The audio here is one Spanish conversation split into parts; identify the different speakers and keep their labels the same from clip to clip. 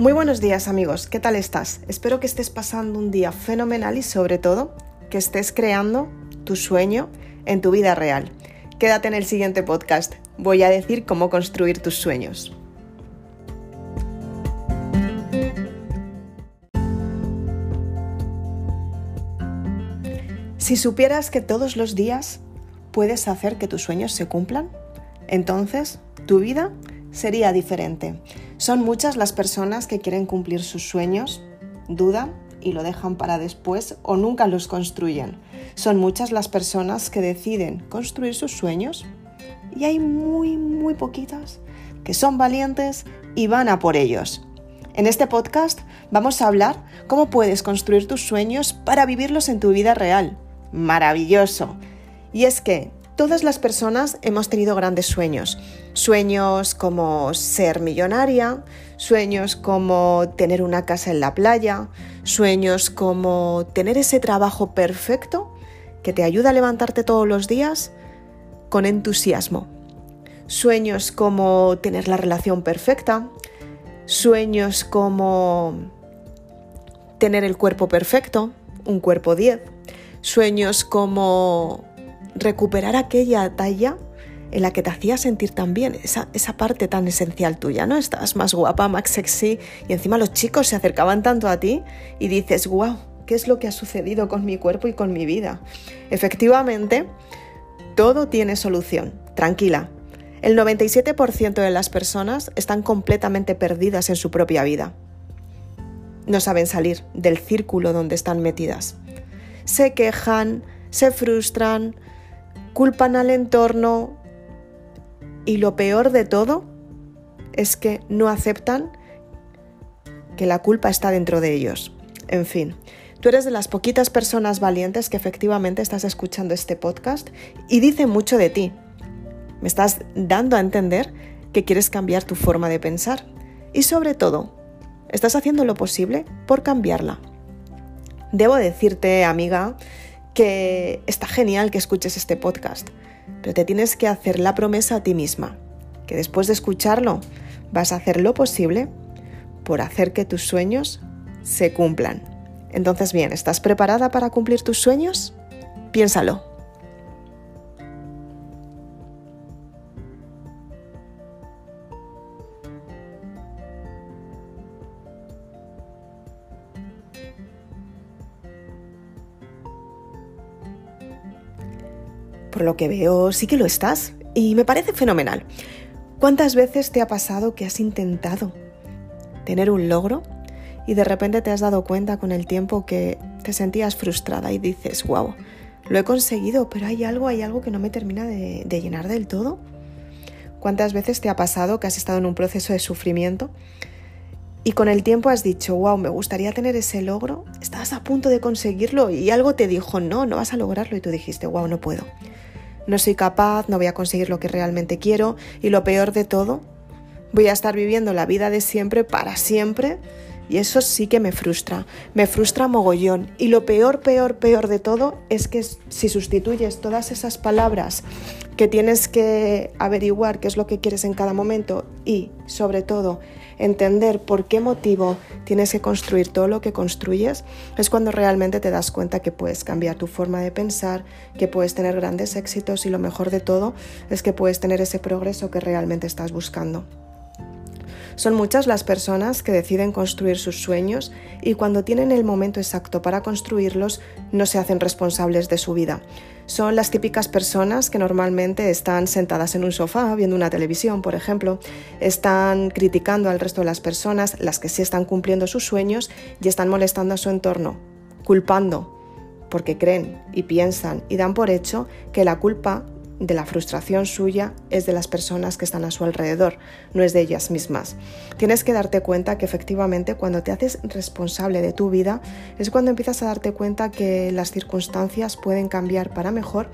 Speaker 1: Muy buenos días amigos, ¿qué tal estás? Espero que estés pasando un día fenomenal y sobre todo que estés creando tu sueño en tu vida real. Quédate en el siguiente podcast, voy a decir cómo construir tus sueños. Si supieras que todos los días puedes hacer que tus sueños se cumplan, entonces tu vida sería diferente. Son muchas las personas que quieren cumplir sus sueños, dudan y lo dejan para después o nunca los construyen. Son muchas las personas que deciden construir sus sueños y hay muy, muy poquitas que son valientes y van a por ellos. En este podcast vamos a hablar cómo puedes construir tus sueños para vivirlos en tu vida real. Maravilloso. Y es que todas las personas hemos tenido grandes sueños. Sueños como ser millonaria, sueños como tener una casa en la playa, sueños como tener ese trabajo perfecto que te ayuda a levantarte todos los días con entusiasmo. Sueños como tener la relación perfecta, sueños como tener el cuerpo perfecto, un cuerpo 10, sueños como recuperar aquella talla en la que te hacía sentir tan bien, esa, esa parte tan esencial tuya, ¿no? Estás más guapa, más sexy y encima los chicos se acercaban tanto a ti y dices, wow, ¿qué es lo que ha sucedido con mi cuerpo y con mi vida? Efectivamente, todo tiene solución, tranquila. El 97% de las personas están completamente perdidas en su propia vida. No saben salir del círculo donde están metidas. Se quejan, se frustran, culpan al entorno y lo peor de todo es que no aceptan que la culpa está dentro de ellos. En fin, tú eres de las poquitas personas valientes que efectivamente estás escuchando este podcast y dice mucho de ti. Me estás dando a entender que quieres cambiar tu forma de pensar y sobre todo, estás haciendo lo posible por cambiarla. Debo decirte, amiga, que está genial que escuches este podcast, pero te tienes que hacer la promesa a ti misma, que después de escucharlo vas a hacer lo posible por hacer que tus sueños se cumplan. Entonces, bien, ¿estás preparada para cumplir tus sueños? Piénsalo. Por lo que veo, sí que lo estás y me parece fenomenal. ¿Cuántas veces te ha pasado que has intentado tener un logro y de repente te has dado cuenta con el tiempo que te sentías frustrada y dices, wow, lo he conseguido, pero hay algo, hay algo que no me termina de, de llenar del todo? ¿Cuántas veces te ha pasado que has estado en un proceso de sufrimiento y con el tiempo has dicho, wow, me gustaría tener ese logro, estabas a punto de conseguirlo y algo te dijo, no, no vas a lograrlo y tú dijiste, wow, no puedo no soy capaz, no voy a conseguir lo que realmente quiero y lo peor de todo, voy a estar viviendo la vida de siempre para siempre y eso sí que me frustra, me frustra mogollón. Y lo peor, peor, peor de todo es que si sustituyes todas esas palabras que tienes que averiguar qué es lo que quieres en cada momento y sobre todo entender por qué motivo tienes que construir todo lo que construyes, es cuando realmente te das cuenta que puedes cambiar tu forma de pensar, que puedes tener grandes éxitos y lo mejor de todo es que puedes tener ese progreso que realmente estás buscando. Son muchas las personas que deciden construir sus sueños y cuando tienen el momento exacto para construirlos no se hacen responsables de su vida. Son las típicas personas que normalmente están sentadas en un sofá viendo una televisión, por ejemplo, están criticando al resto de las personas, las que sí están cumpliendo sus sueños y están molestando a su entorno, culpando, porque creen y piensan y dan por hecho que la culpa de la frustración suya es de las personas que están a su alrededor, no es de ellas mismas. Tienes que darte cuenta que efectivamente cuando te haces responsable de tu vida es cuando empiezas a darte cuenta que las circunstancias pueden cambiar para mejor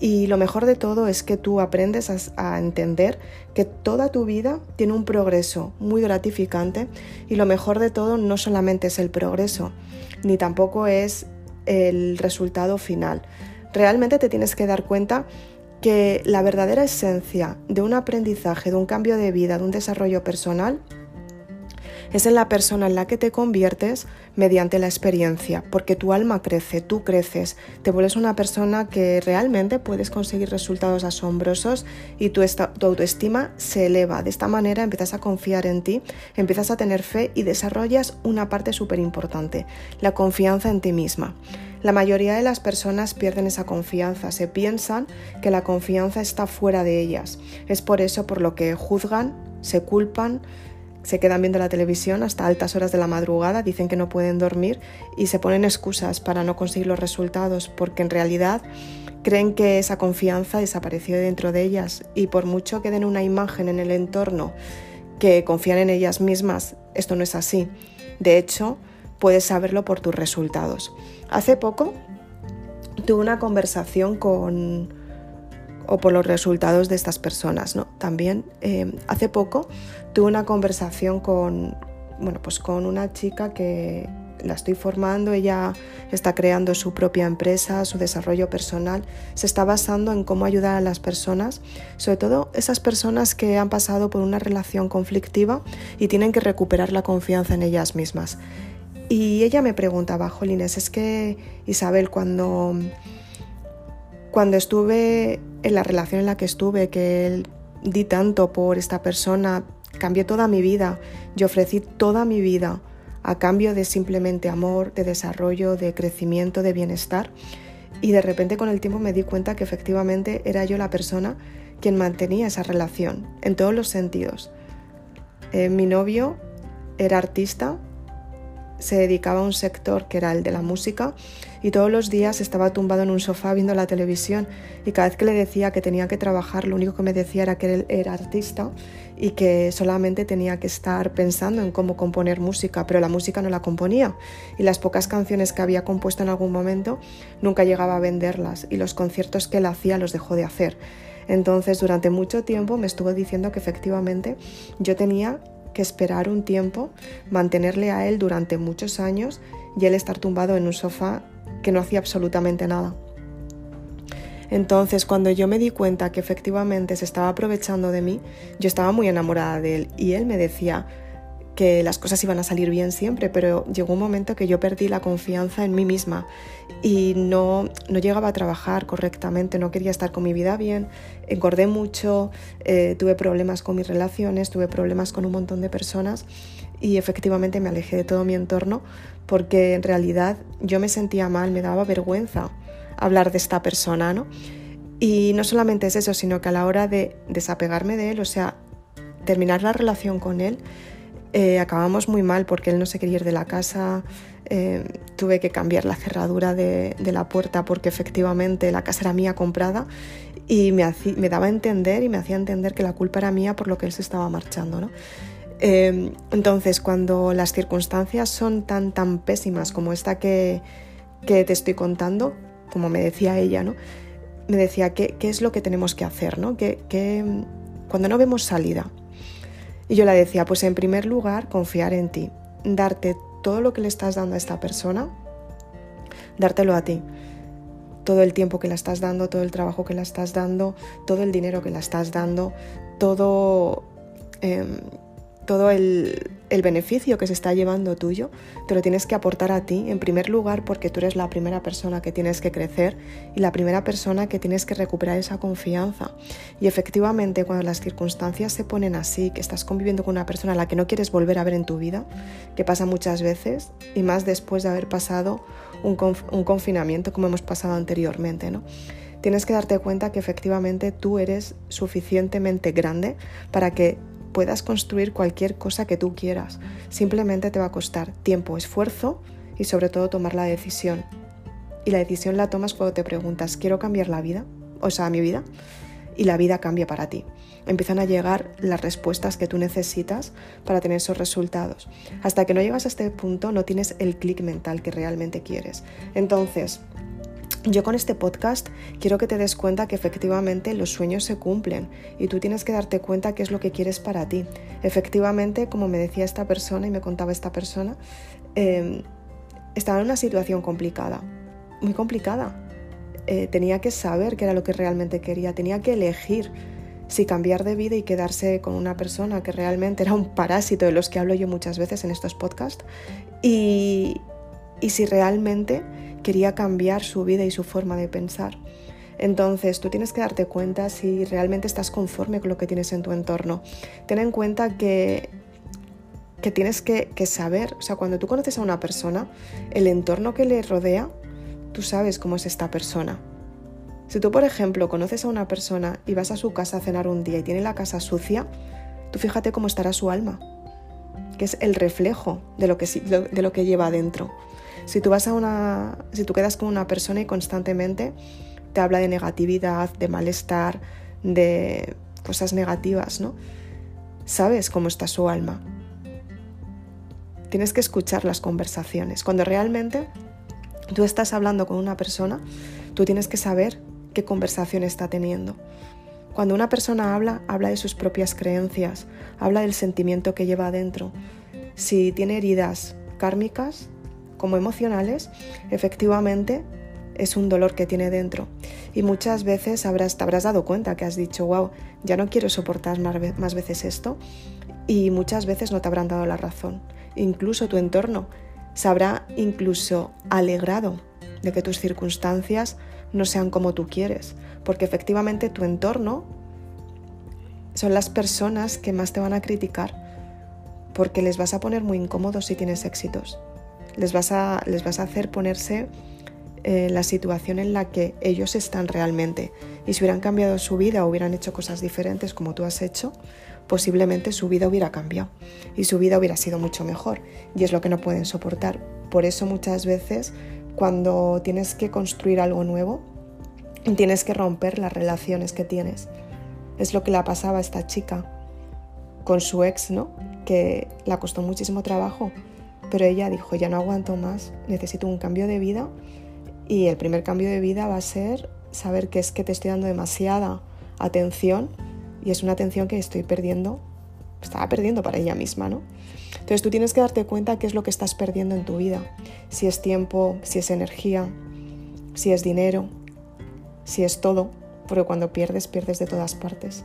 Speaker 1: y lo mejor de todo es que tú aprendes a, a, entender que toda tu vida tiene un progreso muy gratificante y lo mejor de todo no solamente es el progreso, ni tampoco es el resultado final. Realmente te tienes que dar cuenta que la verdadera esencia de un aprendizaje, de un cambio de vida, de un desarrollo personal, Es en la persona en la que te conviertes mediante la experiencia, porque tu alma crece, tú creces, te vuelves una persona que realmente puedes conseguir resultados asombrosos y tu, tu autoestima se eleva. De esta manera empiezas a confiar en ti, empiezas a tener fe y desarrollas una parte súper importante, la confianza en ti misma. La mayoría de las personas pierden esa confianza, se piensan que la confianza está fuera de ellas. Es por eso por lo que juzgan, se culpan, se quedan viendo la televisión hasta altas horas de la madrugada, dicen que no pueden dormir y se ponen excusas para no conseguir los resultados porque en realidad creen que esa confianza desapareció dentro de ellas y por mucho que den una imagen en el entorno que confían en ellas mismas, esto no es así. De hecho, puedes saberlo por tus resultados. Hace poco tuve una conversación con o por los resultados de estas personas, ¿no? También eh, hace poco tuve una conversación con, bueno, pues con una chica que la estoy formando, ella está creando su propia empresa, su desarrollo personal, se está basando en cómo ayudar a las personas, sobre todo esas personas que han pasado por una relación conflictiva y tienen que recuperar la confianza en ellas mismas. Y ella me preguntaba, Jolines, es que Isabel, cuando, cuando estuve en la relación en la que estuve, que di tanto por esta persona, cambié toda mi vida, yo ofrecí toda mi vida a cambio de simplemente amor, de desarrollo, de crecimiento, de bienestar. Y de repente con el tiempo me di cuenta que efectivamente era yo la persona quien mantenía esa relación, en todos los sentidos. Eh, mi novio era artista, se dedicaba a un sector que era el de la música y todos los días estaba tumbado en un sofá viendo la televisión y cada vez que le decía que tenía que trabajar lo único que me decía era que él era artista y que solamente tenía que estar pensando en cómo componer música, pero la música no la componía y las pocas canciones que había compuesto en algún momento nunca llegaba a venderlas y los conciertos que él hacía los dejó de hacer. Entonces durante mucho tiempo me estuvo diciendo que efectivamente yo tenía que esperar un tiempo, mantenerle a él durante muchos años y él estar tumbado en un sofá que no hacía absolutamente nada. Entonces, cuando yo me di cuenta que efectivamente se estaba aprovechando de mí, yo estaba muy enamorada de él y él me decía, que las cosas iban a salir bien siempre, pero llegó un momento que yo perdí la confianza en mí misma y no, no llegaba a trabajar correctamente, no quería estar con mi vida bien, engordé mucho, eh, tuve problemas con mis relaciones, tuve problemas con un montón de personas y efectivamente me alejé de todo mi entorno porque en realidad yo me sentía mal, me daba vergüenza hablar de esta persona, ¿no? Y no solamente es eso, sino que a la hora de desapegarme de él, o sea, terminar la relación con él, eh, acabamos muy mal porque él no se quería ir de la casa, eh, tuve que cambiar la cerradura de, la puerta porque efectivamente la casa era mía comprada y me, daba a entender y me hacía entender que la culpa era mía por lo que él se estaba marchando. Eh, entonces, cuando las circunstancias son tan, tan pésimas como esta que, te estoy contando, como me decía ella, ¿no? me decía qué, qué es lo que tenemos que hacer, ¿no? que, cuando no vemos salida, y yo le decía, pues en primer lugar, confiar en ti, darte todo lo que le estás dando a esta persona, dártelo a ti. Todo el tiempo que la estás dando, todo el trabajo que la estás dando, todo el dinero que la estás dando, todo em, todo el, beneficio que se está llevando tuyo, te lo tienes que aportar a ti, en primer lugar, porque tú eres la primera persona que tienes que crecer y la primera persona que tienes que recuperar esa confianza. Y efectivamente, cuando las circunstancias se ponen así, que estás conviviendo con una persona a la que no quieres volver a ver en tu vida, que pasa muchas veces, y más después de haber pasado un, un confinamiento como hemos pasado anteriormente, ¿no? Tienes que darte cuenta que efectivamente tú eres suficientemente grande para que puedas construir cualquier cosa que tú quieras. Simplemente te va a costar tiempo, esfuerzo y sobre todo tomar la decisión. Y la decisión la tomas cuando te preguntas, ¿quiero cambiar la vida? O sea, mi vida. Y la vida cambia para ti. Empiezan a llegar las respuestas que tú necesitas para tener esos resultados. Hasta que no llegas a este punto no tienes el clic mental que realmente quieres. Entonces, yo con este podcast quiero que te des cuenta que efectivamente los sueños se cumplen y tú tienes que darte cuenta qué es lo que quieres para ti. Efectivamente, como me decía esta persona y me contaba esta persona, em, estaba en una situación complicada, muy complicada. Eh, tenía que saber qué era lo que realmente quería, tenía que elegir si cambiar de vida y quedarse con una persona que realmente era un parásito de los que hablo yo muchas veces en estos podcasts, y, y si realmente quería cambiar su vida y su forma de pensar. Entonces tú tienes que darte cuenta si realmente estás conforme con lo que tienes en tu entorno. Ten en cuenta que, que tienes que, saber, o sea, cuando tú conoces a una persona, el entorno que le rodea, tú sabes cómo es esta persona. Si tú, por ejemplo, conoces a una persona y vas a su casa a cenar un día y tiene la casa sucia, tú fíjate cómo estará su alma, que es el reflejo de lo que, de lo que lleva adentro. Si tú vas a una, si tú quedas con una persona y constantemente te habla de negatividad, de malestar, de cosas negativas, ¿no? Sabes cómo está su alma. Tienes que escuchar las conversaciones. Cuando realmente tú estás hablando con una persona, tú tienes que saber qué conversación está teniendo. Cuando una persona habla, habla de sus propias creencias, habla del sentimiento que lleva adentro. Si tiene heridas kármicas, como emocionales, efectivamente es un dolor que tiene dentro. Y muchas veces habrás, te habrás dado cuenta que has dicho, wow, ya no quiero soportar más veces esto. Y muchas veces no te habrán dado la razón. Incluso tu entorno se habrá incluso alegrado de que tus circunstancias no sean como tú quieres. Porque efectivamente tu entorno son las personas que más te van a criticar. Porque les vas a poner muy incómodos si tienes éxitos les vas a, les vas a hacer ponerse eh, la situación en la que ellos están realmente. Y si hubieran cambiado su vida o hubieran hecho cosas diferentes como tú has hecho, posiblemente su vida hubiera cambiado y su vida hubiera sido mucho mejor. Y es lo que no pueden soportar. Por eso muchas veces cuando tienes que construir algo nuevo, tienes que romper las relaciones que tienes. Es lo que le pasaba a esta chica con su ex, ¿no? Que le costó muchísimo trabajo pero ella dijo, ya no aguanto más, necesito un cambio de vida y el primer cambio de vida va a ser saber que es que te estoy dando demasiada atención y es una atención que estoy perdiendo, estaba perdiendo para ella misma, ¿no? Entonces tú tienes que darte cuenta qué es lo que estás perdiendo en tu vida, si es tiempo, si es energía, si es dinero, si es todo, porque cuando pierdes, pierdes de todas partes.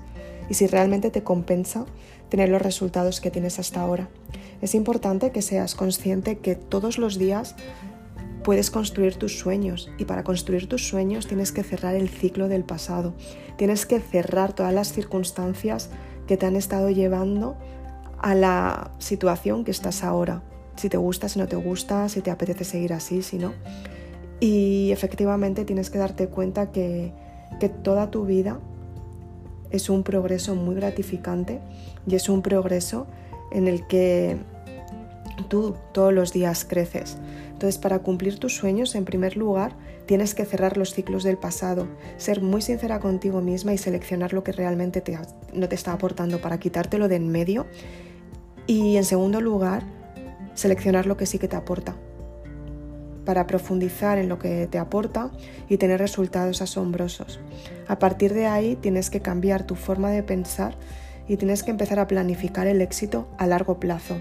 Speaker 1: Y si realmente te compensa tener los resultados que tienes hasta ahora. Es importante que seas consciente que todos los días puedes construir tus sueños y para construir tus sueños tienes que cerrar el ciclo del pasado, tienes que cerrar todas las circunstancias que te han estado llevando a la situación que estás ahora, si te gusta, si no te gusta, si te apetece seguir así, si no. Y efectivamente tienes que darte cuenta que, que toda tu vida es un progreso muy gratificante y es un progreso en el que tú todos los días creces. Entonces, para cumplir tus sueños, en primer lugar, tienes que cerrar los ciclos del pasado, ser muy sincera contigo misma y seleccionar lo que realmente te, no te está aportando para quitártelo de en medio. Y en segundo lugar, seleccionar lo que sí que te aporta, para profundizar en lo que te aporta y tener resultados asombrosos. A partir de ahí tienes que cambiar tu forma de pensar y tienes que empezar a planificar el éxito a largo plazo.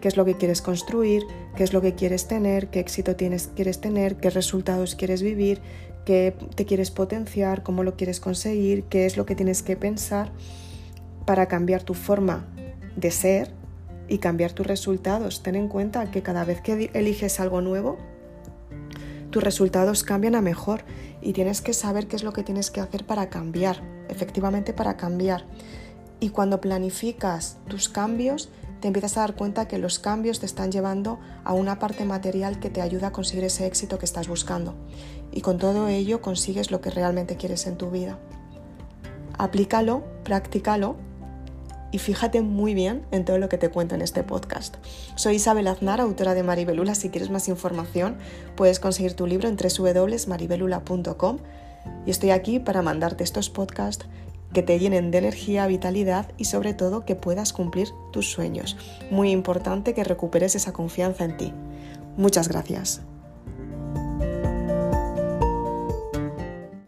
Speaker 1: ¿Qué es lo que quieres construir? ¿Qué es lo que quieres tener? ¿Qué éxito tienes, quieres tener? ¿Qué resultados quieres vivir? ¿Qué te quieres potenciar? ¿Cómo lo quieres conseguir? ¿Qué es lo que tienes que pensar para cambiar tu forma de ser y cambiar tus resultados? Ten en cuenta que cada vez que eliges algo nuevo, tus resultados cambian a mejor y tienes que saber qué es lo que tienes que hacer para cambiar, efectivamente para cambiar. Y cuando planificas tus cambios, te empiezas a dar cuenta que los cambios te están llevando a una parte material que te ayuda a conseguir ese éxito que estás buscando. Y con todo ello consigues lo que realmente quieres en tu vida. Aplícalo, practícalo y fíjate muy bien en todo lo que te cuento en este podcast. Soy Isabel Aznar, autora de Maribelula. Si quieres más información, puedes conseguir tu libro en www.maribelula.com y estoy aquí para mandarte estos podcasts que te llenen de energía, vitalidad y sobre todo que puedas cumplir tus sueños. Muy importante que recuperes esa confianza en ti. Muchas gracias.